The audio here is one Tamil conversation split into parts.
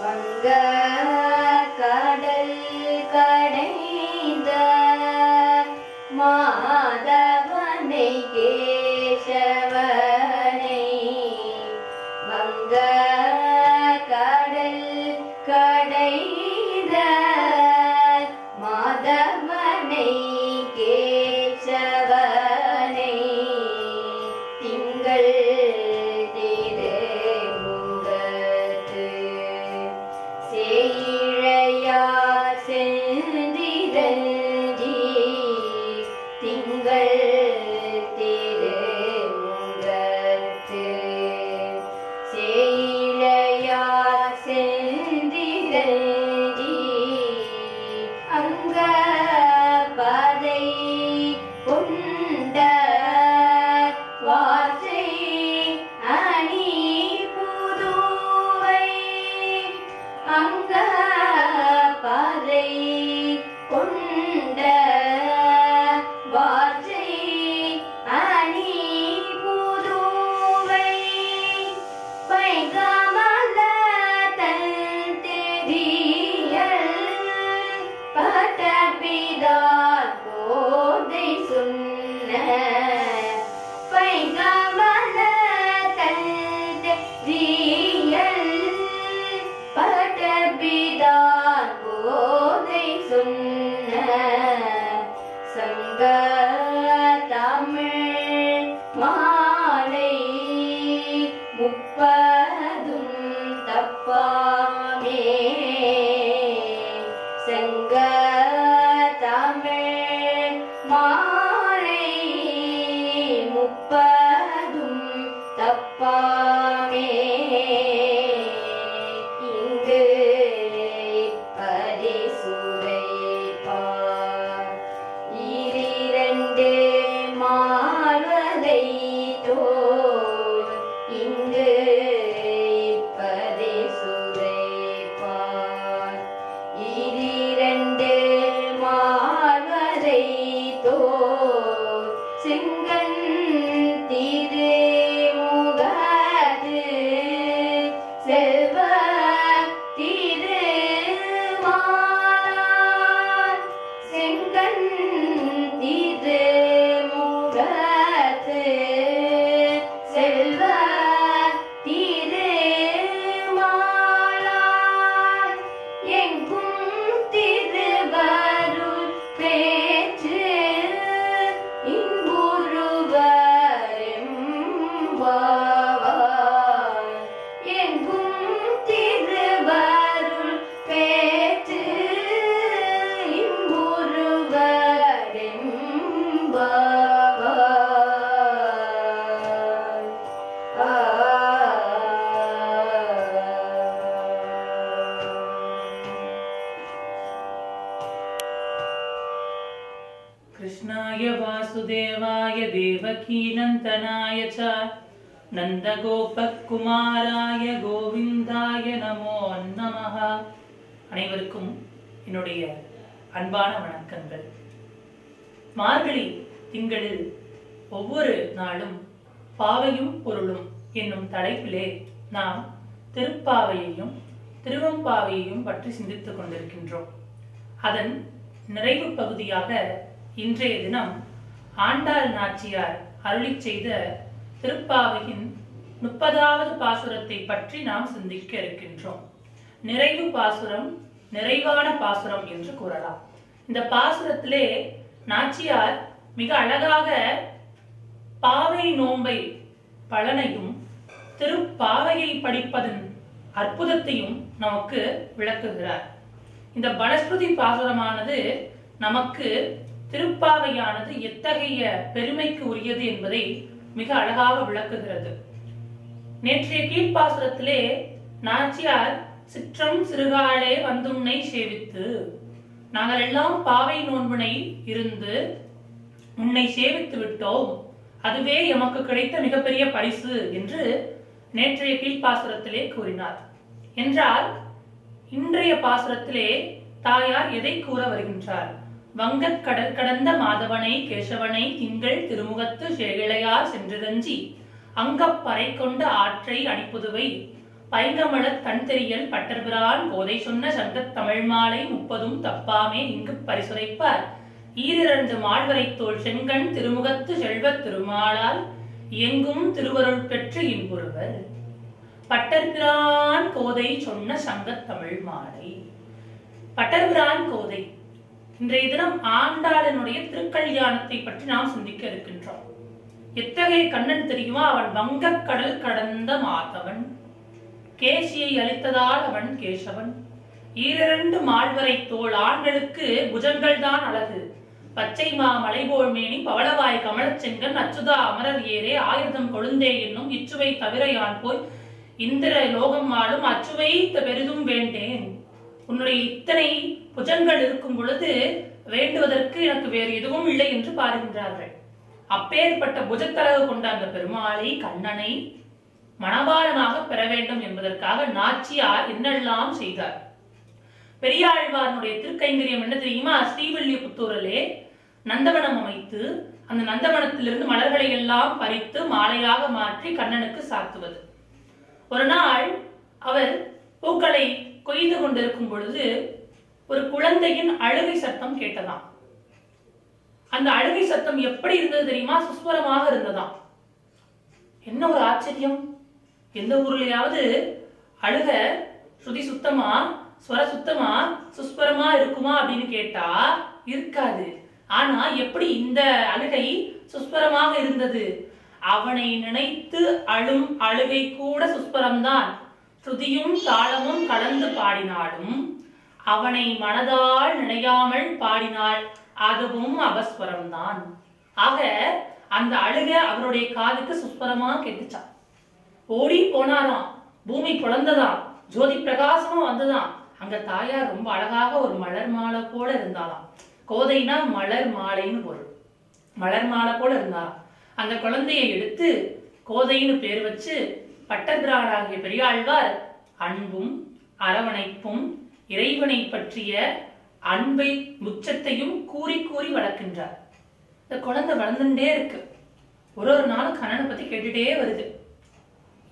Wonder. தெரியல் நந்தகோபகுமாராய கோவிந்தாய நமோ நமஹா. அனைவருக்கும் என்னுடைய அன்பான வணக்கங்கள். மார்கழி திங்களில் ஒவ்வொரு நாளும் பாவையும் பொருளும் என்னும் தலைப்பிலே நாம் திருப்பாவையையும் திருவம்பாவையையும் பற்றி சிந்தித்துக் கொண்டிருக்கின்றோம். அதன் நிறைவு பகுதியாக இன்றைய தினம் ஆண்டாள் நாச்சியார் அருளிச் செய்த திருப்பாவையின் முப்பதாவது பாசுரத்தை பற்றி நாம் சிந்திக்க இருக்கின்றோம். நிறைவு பாசுரம் நிறைவான பாசுரம் என்று கூறலாம். இந்த பாசுரத்திலே நாச்சியார் மிக அழகாக பாவை நோன்பை பலனையும் திருப்பாவையை படிப்பதன் அற்புதத்தையும் நமக்கு விளக்குகிறார். இந்த பலஸ்ருதி பாசுரமானது நமக்கு திருப்பாவையானது எத்தகைய பெருமைக்கு உரியது என்பதை மிக அழகாக விளக்குகிறது. நேற்றைய கீழ்ப்பாசுரத்திலே நாச்சியார் சிற்றம் சிறுகாலே வந்துன்னை சேவித்து நாங்கள் எல்லாம் பாவை நோன்புனை இருந்து உன்னை சேவித்து விட்டோம். அதுவே எமக்கு கிடைத்த மிகப்பெரிய பரிசு என்று நேற்றைய கீழ்ப்பாசுரத்திலே கூறினார். என்றால் இன்றைய பாசுரத்திலே தாயார் எதை கூற வருகின்றார்? வங்கக் கடல் கடந்த மாதவனை கேசவனை திங்கள் திருமுகத்து சேகிழையார் சென்றிரஞ்சி அங்கப்பறை கொண்ட ஆற்றை அடிப்புதுவை பைங்கமலத் தன் தெரியல் பட்டர்பிரான் கோதை சொன்ன சங்கத் தமிழ் மாலை முப்பதும் தப்பாமே இங்கு பரிசுரைப்பார். ஈரிரண்டு மாழ்வரை தோல் செங்கண் திருமுகத்து செல்வத் திருமாலால் எங்கும் திருவருள் பெற்று இன்புறுவர். பட்டர்பிரான் கோதை சொன்ன சங்கத் தமிழ் மாலை. பட்டர்பிரான் கோதை இன்றைய தினம் ஆண்டாளனுடைய திருக்கல்யாணத்தை பற்றி நாம் சிந்திக்க இருக்கின்றோம். எத்தகைய கண்ணன் தெரியுமா? அவன் வங்கக் கடல் கடந்த மாதவன். கேசியை அளித்ததால் அவன் கேசவன். ஈரிரண்டு மாழ்வரை தோல் ஆண்களுக்கு புஜங்கள் தான் அழகு. பச்சை மா மலைபோல் மேனி பவளவாய் கமலச் செங்கன் அச்சுதா அமரர் ஏரே ஆயுதம் கொழுந்தே என்னும் இச்சுவை தவிர யான் போய் இந்திர லோகம் ஆளும் அச்சுவை பெரிதும் வேண்டேன். உன்னுடைய இத்தனை புஜங்கள் இருக்கும் பொழுது வேண்டுவதற்கு எனக்கு வேறு எதுவும் இல்லை என்று பாருகின்றார்கள். அப்பேற்பட்ட புஜத்தளவு கொண்ட அந்த பெருமாளை கண்ணனை மணவாளனாக பெற வேண்டும் என்பதற்காக நாச்சியார் என்னெல்லாம் செய்தார். பெரியாழ்வாரனுடைய திருக்கைங்கரியம் என்ன தெரியுமா? ஸ்ரீவில்லிபுத்தூரிலே நந்தவனம் அமைத்து அந்த நந்தவனத்திலிருந்து மலர்களை எல்லாம் பறித்து மாலையாக மாற்றி கண்ணனுக்கு சாத்துவது. ஒரு நாள் அவர் பூக்களை கொய்து கொண்டிருக்கும் பொழுது ஒரு குழந்தையின் அழுகை சத்தம் கேட்டதாம். அந்த அழுகை சத்தம் எப்படி இருந்தது தெரியுமா? சுஸ்வரமாக இருந்ததாம். என்ன ஒரு ஆச்சரியம்? எந்த ஊர்லயாவது அழுக ஸ்ருதி சுத்தமா? ஸ்வர சுத்தமா? சுஸ்வரமா இருக்குமா அப்படின்னு கேட்டா இருக்காது. ஆனா எப்படி இந்த அழுகை சுஸ்வரமாக இருந்தது? அவனை நினைத்து அழும் அழுகை கூட சுஸ்வரம்தான். ஸ்ருதியும் தாளமும் கலந்து பாடினாலும் அவனை மனதால் நினையாமல் பாடினாள் அதுவும் அபஸ்வரம்தான். ஆக அந்த அழுக அவருடைய காதுக்கு சுஸ்வரமா கேட்டுச்சான். ஓடி போனாராம். பூமி குழந்ததாம் ஜோதி பிரகாசமும் வந்ததாம். அங்க தாயார் ரொம்ப அழகாக ஒரு மலர் மாலை போல இருந்தாளாம். கோதைனா மலர் மாலைன்னு பொருள். மலர் மாலை போல இருந்தாராம் அந்த குழந்தையை எடுத்து கோதைன்னு பேர் வச்சு பட்டத்திராடாகிய பெரியாழ்வார் அன்பும் அரவணைப்பும் இறைவனை பற்றிய அன்பை உச்சத்தையும் கூறி கூறி வளர்க்கின்றார். இந்த குழந்தை வளர்ந்துட்டே இருக்கு. ஒரு ஒரு நாளும் கண்ணனை பத்தி கேட்டுட்டே வருது.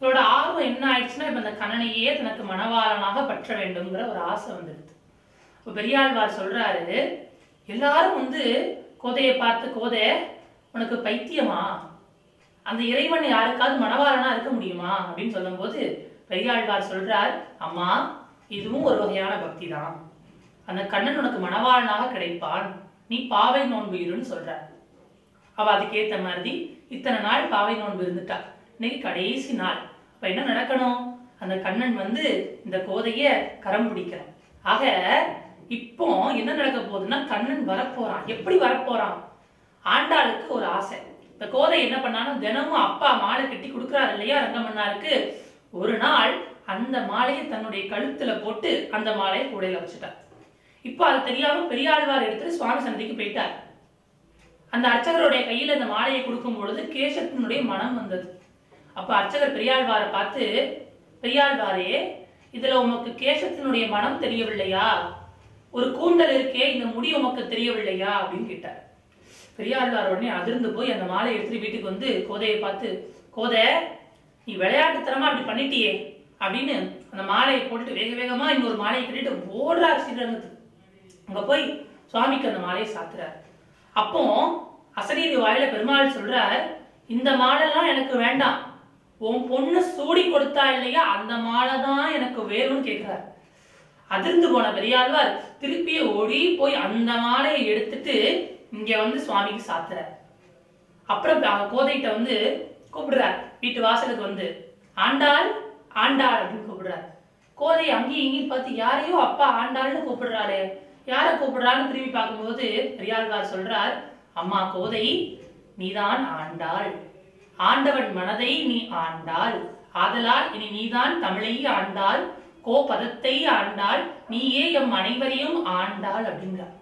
இவளோட ஆர்வம் என்ன ஆயிடுச்சுன்னா இப்ப இந்த கண்ணனையே தனக்கு மணவாளனாக பற்ற வேண்டும்ங்கிற ஒரு ஆசை வந்துடுது. இப்ப பெரியாழ்வார் சொல்றாரு எல்லாரும் வந்து கோதையை பார்த்து கோதை உனக்கு பைத்தியமா? அந்த இறைவன் யாருக்காவது மணவாளனா இருக்க முடியுமா? அப்படின்னு சொல்லும்போது பெரியாழ்வார் சொல்றார் அம்மா இதுவும் ஒரு வகையான பக்தி தான் அந்த கண்ணன் உனக்கு மணவாளனாக கிடைப்பான். நீ பாவை நோன்பு இருன்னு சொல்ற அவ அதுக்கேத்த மாதிரி இத்தனை நாள் பாவை நோன்பு இருந்துட்டா. இன்னைக்கு கடைசி நாள். அப்ப என்ன நடக்கணும்? அந்த கண்ணன் வந்து இந்த கோதைய கரம் பிடிக்கிறான். ஆக இப்போ என்ன நடக்க போகுதுன்னா கண்ணன் வரப்போறான். எப்படி வரப்போறான்? ஆண்டாளுக்கு ஒரு ஆசை. இந்த கோதை என்ன பண்ணாலும் தினமும் அப்பா மாலை கட்டி கொடுக்குறாரு இல்லையா ரங்கமன்னாருக்கு? ஒரு நாள் அந்த மாலையை தன்னுடைய கழுத்துல போட்டு அந்த மாலையை கூடையில வச்சுட்டார். இப்போ அது தெரியாம பெரியாழ்வார் எடுத்து சுவாமி சந்தைக்கு போயிட்டார். அந்த அர்ச்சகருடைய கையில அந்த மாலையை கொடுக்கும் பொழுது கேசத்தினுடைய மனம் வந்தது. அப்ப அர்ச்சகர் பெரியாழ்வாரை பார்த்து பெரியாழ்வாரே இதுல உமக்கு கேசத்தினுடைய மனம் தெரியவில்லையா? ஒரு கூந்தல் இருக்கே இந்த முடி உமக்கு தெரியவில்லையா? அப்படின்னு கேட்டார். பெரியாழ்வார் உடனே அதிர்ந்து போய் அந்த மாலையை எடுத்துட்டு வீட்டுக்கு வந்து கோதையை பார்த்து கோதை நீ விளையாட்டுத்தனமா அப்படி பண்ணிட்டியே? அப்படின்னு அந்த மாலையை போட்டுட்டு வேக வேகமா இன்னொரு மாலையை கட்டிட்டு ஓடுறார் ஸ்ரீரங்கத்துக்கு அங்க போய் சுவாமிக்கு அந்த மாலையை சாத்துறாரு. அப்போ அசரீரி வாயில பெருமாள் சொல்றார் இந்த மாலைலாம் எனக்கு வேண்டாம். உன் பொண்ணு சூடி கொடுத்தா இல்லையா? அந்த மாலை தான் எனக்கு வேணும்னு கேட்கிறார் அதிர்ந்து போன பெரியாழ்வார் திருப்பிய ஓடி போய் அந்த மாலையை எடுத்துட்டு இங்க வந்து சுவாமிக்கு சாத்துறார். அப்புறம் கோதைகிட்ட வந்து கூப்பிடுறார். வீட்டு வாசலுக்கு வந்து ஆண்டாள் ஆண்டாள் அப்படின்னு கூப்பிடுறார். கோதை அங்கேயும் இங்கேயும் பார்த்து யாரையோ அப்பா ஆண்டாள்னு கூப்பிடுறாளே. யாரை கூப்பிடுறான்னு திரும்பி பார்க்கும்போது பெரியாழ்வார் சொல்றார் அம்மா கோதை நீதான் ஆண்டாள். ஆண்டவன் மனதை நீ ஆண்டாள். ஆதலால் இனி நீதான் தமிழை ஆண்டாள். கோ பதத்தை ஆண்டாள் நீயே எம் அனைவரையும் ஆண்டாள் அப்படிங்கிறார்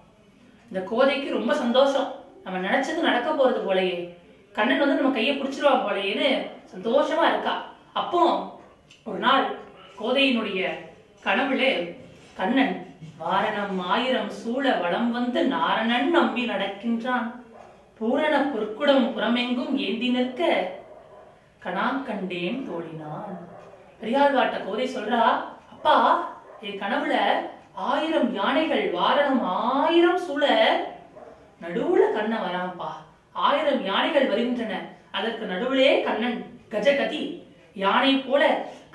இந்த கோதைக்கு ரொம்ப சந்தோஷம். நம்ம நினைச்சது நடக்க போறது போலயே. கண்ணன் வந்து நம்ம கையை பிடிச்சிருவான் போலயேன்னு சந்தோஷமா இருக்கா. அப்போ ஒரு நாள் கோதையினுடைய கனவுல கண்ணன் வாரணம் ஆயிரம் சூழ வளம் வந்து நாரணன் நம்பி நடக்கின்றான். பூரண பொற்குடம் புறமெங்கும் ஏந்தி நிற்க கணா கண்டேன் தோழினான். பெரியாழ்வாட்ட கோதை சொல்றா அப்பா என் கனவுல ஆயிரம் யானைகள் வாரணம் ஆயிரம் சூழ நடுவுல கண்ணன் வரான்ப்பா. ஆயிரம் யானைகள் வருகின்றன. அதற்கு நடுவிலே கண்ணன் கஜகதி யானை போல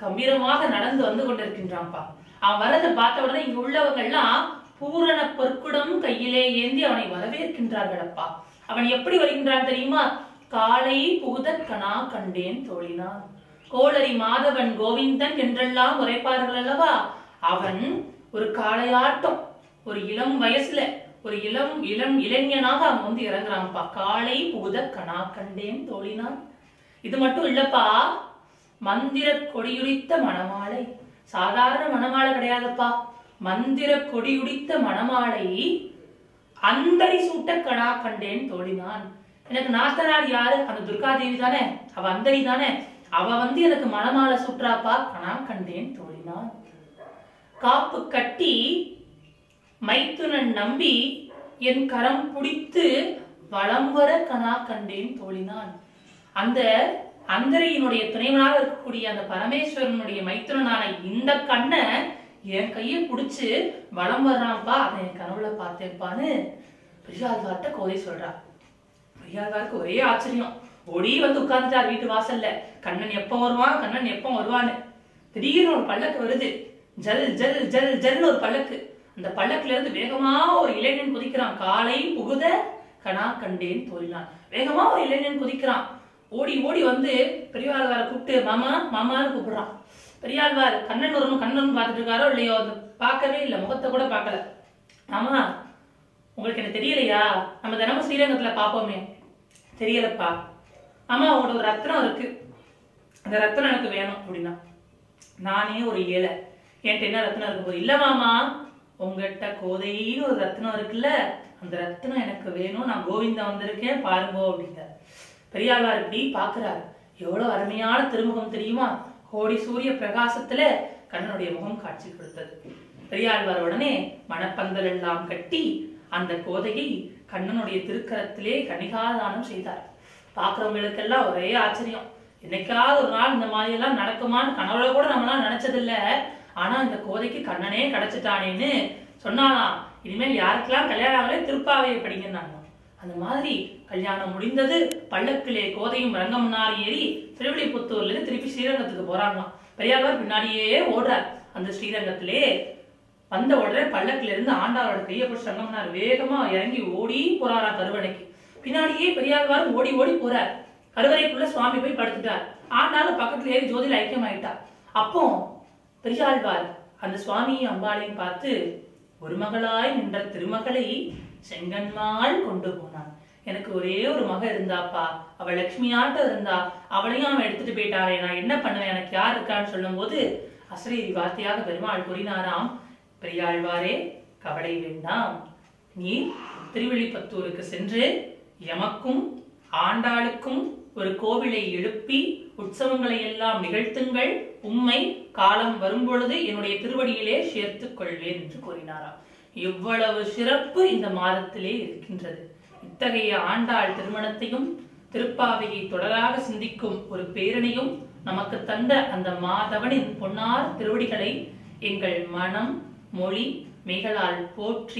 கம்பீரமாக நடந்து வந்து கொண்டிருக்கின்றான்ப்பா. அவன் வரதை பார்த்த உடனே இங்க உள்ளவங்க எல்லாம் பூரண பொற்குடம் கையிலே ஏந்தி அவனை வரவேற்கின்றார்கள் அப்பா அவன் எப்படி வருகின்றான் தெரியுமா? காலை புகுத கண்டேன் தோழினான். கோளரி மாதவன் கோவிந்தன் என்றெல்லாம் உரைப்பார்கள் அல்லவா அவன் ஒரு காளையாட்டம் ஒரு இளம் வயசுல ஒரு இளம் இளம் இளைஞனாக அவன் வந்து இறங்குறான்ப்பா. காளை பூத கணா கண்டேன் தோழினான் இது மட்டும் இல்லப்பா மந்திர கொடியுடித்த மணமாலை. சாதாரண மணமாலை கிடையாதுப்பா. மந்திர கொடியுடித்த மணமாலை அந்தரி சூட்ட கணா கண்டேன் தோழினான் எனக்கு நாத்தனார் யாரு? அந்த துர்காதேவி தானே? அவ அந்தரி தானே? அவ வந்து எனக்கு மணமாலை சுற்றாப்பா கணா கண்டேன் தோழினான். காப்பு கட்டி மைத்துனன் நம்பி என் கரம் பிடித்து வலம் வர கணா கண்டேன் தோழினான். அந்த அந்தரையினுடைய துணைவனாக இருக்கக்கூடிய அந்த பரமேஸ்வரனுடைய மைத்துனனான இந்த கண்ணை என் கையை பிடிச்சு வலம் வர்றான்ப்பா அதை என் கனவுல பார்த்தேன்ப்பான்னு பெரியாழ்வார்ட்ட கோதை சொல்றா. பிரியாழ்வாருக்கு ஒரே ஆச்சரியம். ஓடி வந்து உட்கார்ந்துட்டார் வீட்டு வாசல்ல. கண்ணன் எப்போ வருவான் கண்ணன் எப்போ வருவான்னு. திடீர்னு ஒரு பல்லக்கு வருது. ஜல் ஜல் ஜல் ஜல்னு ஒரு பல்லக்கு. அந்த பல்லக்குல இருந்து வேகமா ஒரு இளைஞன் குதிக்கிறான். காலை புகுத கணா கண்டேன் தோழினான். வேகமா ஒரு இளைஞன் குதிக்கிறான். ஓடி ஓடி வந்து பெரியாழ்வாரை கூப்பிட்டு மாமா மாமான்னு கூப்பிடுறான். பெரியாழ்வார் கண்ணன் வரும் கண்ணன் பார்த்துட்டு இருக்காரோ இல்லையோ அது பார்க்கவே இல்லை. முகத்தை கூட பார்க்கல. மாமா உங்களுக்கு எனக்கு தெரியலையா? நம்ம தினமும் ஸ்ரீரங்கத்துல பார்ப்போமே. தெரியலப்பா. ஆமா அவங்களோட ஒரு ரத்னம் இருக்கு. அந்த ரத்னம் எனக்கு வேணும் அப்படின்னா. நானே ஒரு ஏழை என்கிட்ட என்ன ரத்னம் இருக்கு போது இல்லமாமா உங்ககிட்ட கோதைன்னு ஒரு ரத்னம் இருக்குல்ல அந்த ரத்னம் எனக்கு வேணும். நான் கோவிந்தா வந்திருக்கேன் பாருங்கோ அப்படிங்கிறார் பெரியாழ்வார் இப்படி பாக்குறாரு எவ்வளவு அருமையான திருமுகம் தெரியுமா? கோடி சூரிய பிரகாசத்துல கண்ணனுடைய முகம் காட்சி கொடுத்தது. பெரியாழ்வார் உடனே மணப்பந்தல் எல்லாம் கட்டி அந்த கோதையை கண்ணனுடைய திருக்கரத்திலே கணிகாதானம் செய்தார். பார்க்குறவங்களுக்கெல்லாம் ஒரே ஆச்சரியம். என்னைக்காவது ஒரு நாள் இந்த மாதிரி எல்லாம் நடக்குமான்னு கனவுல கூட நம்மளாம் நினைச்சதில்ல. ஆனா இந்த கோதைக்கு கண்ணனே கிடைச்சிட்டானேன்னு சொன்னாலாம் இனிமேல் யாருக்கெல்லாம் கல்யாணம் ஆகலே திருப்பாவையை படிங்கன்னாங்க. அந்த மாதிரி கல்யாணம் முடிந்தது பல்லக்கிலே கோதையும் ரங்கம்னார் ஏறி திருவிழிபுத்தூர்ல இருந்து திருப்பி ஸ்ரீரங்கத்துக்கு போறாங்களாம். பெரியாழ்வார் பின்னாடியே ஓடுறார். அந்த ஸ்ரீரங்கத்திலே வந்த உடனே பல்லக்குல இருந்து ஆண்டாரோட கையை பிடிச்சி ரங்கம்னார் வேகமா இறங்கி ஓடி போறாராம் கருவணைக்கு பின்னாடியே பெரியாழ்வார் ஓடி ஓடி போறார். கருவறைக்குள்ள சுவாமி போய் படுத்துட்டார். ஆனாலும் பக்கத்துல ஏறி ஜோதியில ஐக்கியமாயிட்டா அப்போ பெரியாழ்வார் அந்த சுவாமியும் அம்பாளையும் பார்த்து ஒரு மகளாய் நின்ற திருமகளை செங்கன்மாள் கொண்டு போனான். எனக்கு ஒரே ஒரு மக இருந்தாப்பா. அவள் லட்சுமியாட்டம் இருந்தா அவளையும் அவன் எடுத்துட்டு போயிட்டாரே நான் என்ன பண்ணுவேன்? எனக்கு யார் இருக்கான்னு சொல்லும் போது அசரீரி வார்த்தையாக பெருமாள் கூறினாராம் பெரியாழ்வாரே கவலை வேண்டாம். நீ திருவிழிப்பத்தூருக்கு சென்று எமக்கும் ஆண்டாளுக்கும் ஒரு கோவிலை எழுப்பி உற்சவங்களை எல்லாம் நிகழ்த்துங்கள். உம்மை காலம் வரும்பொழுது என்னுடைய திருவடியிலே சேர்த்துக் கொள்வேன் என்று கூறினாராம். இவ்வளவு சிறப்பு இந்த மாதத்திலே இருக்கின்றது. இத்தகைய ஆண்டாள் திருமணத்தையும் திருப்பாவையை தொடராக சிந்திக்கும் ஒரு பேரனையும் நமக்கு தந்த அந்த மாதவனின் பொன்னார் திருவடிகளை எங்கள் மனம் மொழி மிகளால் போற்றி